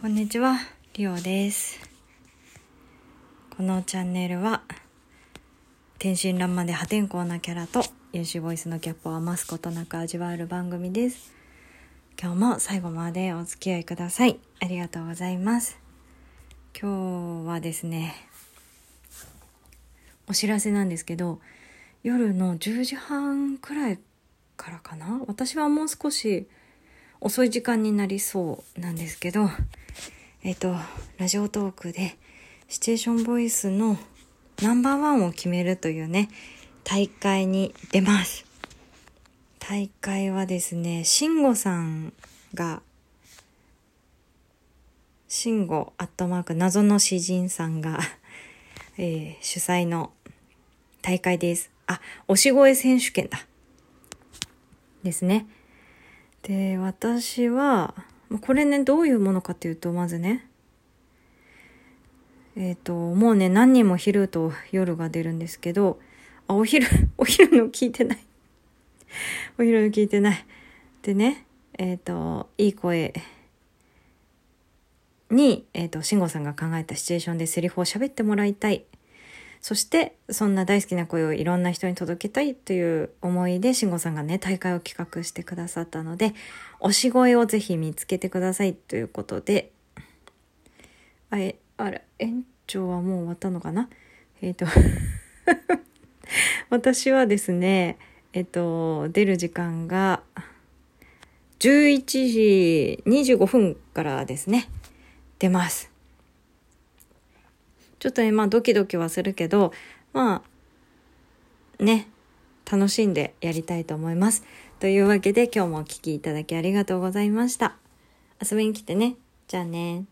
こんにちは、リオです。このチャンネルは、天真爛漫で破天荒なキャラと優秀ボイスのギャップを余すことなく味わえる番組です。今日も最後までお付き合いください。ありがとうございます。今日はですね、お知らせなんですけど、夜の10時半くらいからかな？私はもう少し遅い時間になりそうなんですけど、えっ、と、ラジオトークでシチュエーションボイスのナンバーワンを決めるというね、大会に出ます。大会はですね、慎吾さんが、慎吾アットマーク謎の詩人さんが、えー主催の大会です。あ、推し声選手権だ。ですね。で、私は、これね、どういうものかっていうと、まずね、えっ、と、もうね、何人も昼と夜が出るんですけど、あ、お昼、お昼の聞いてない。お昼の聞いてない。でね、えっ、と、いい声に、えっ、と、慎吾さんが考えたシチュエーションでセリフを喋ってもらいたい。そして、そんな大好きな声をいろんな人に届けたいという思いで、慎吾さんがね、大会を企画してくださったので、推し声をぜひ見つけてくださいということで、あれ、あれ、園長はもう終わったのかな？えっ、と、私はですね、えっ、と、出る時間が、11時25分からですね、出ます。ちょっとね、まあドキドキはするけど、まあ、ね、楽しんでやりたいと思います。というわけで今日もお聴きいただきありがとうございました。遊びに来てね。じゃあね。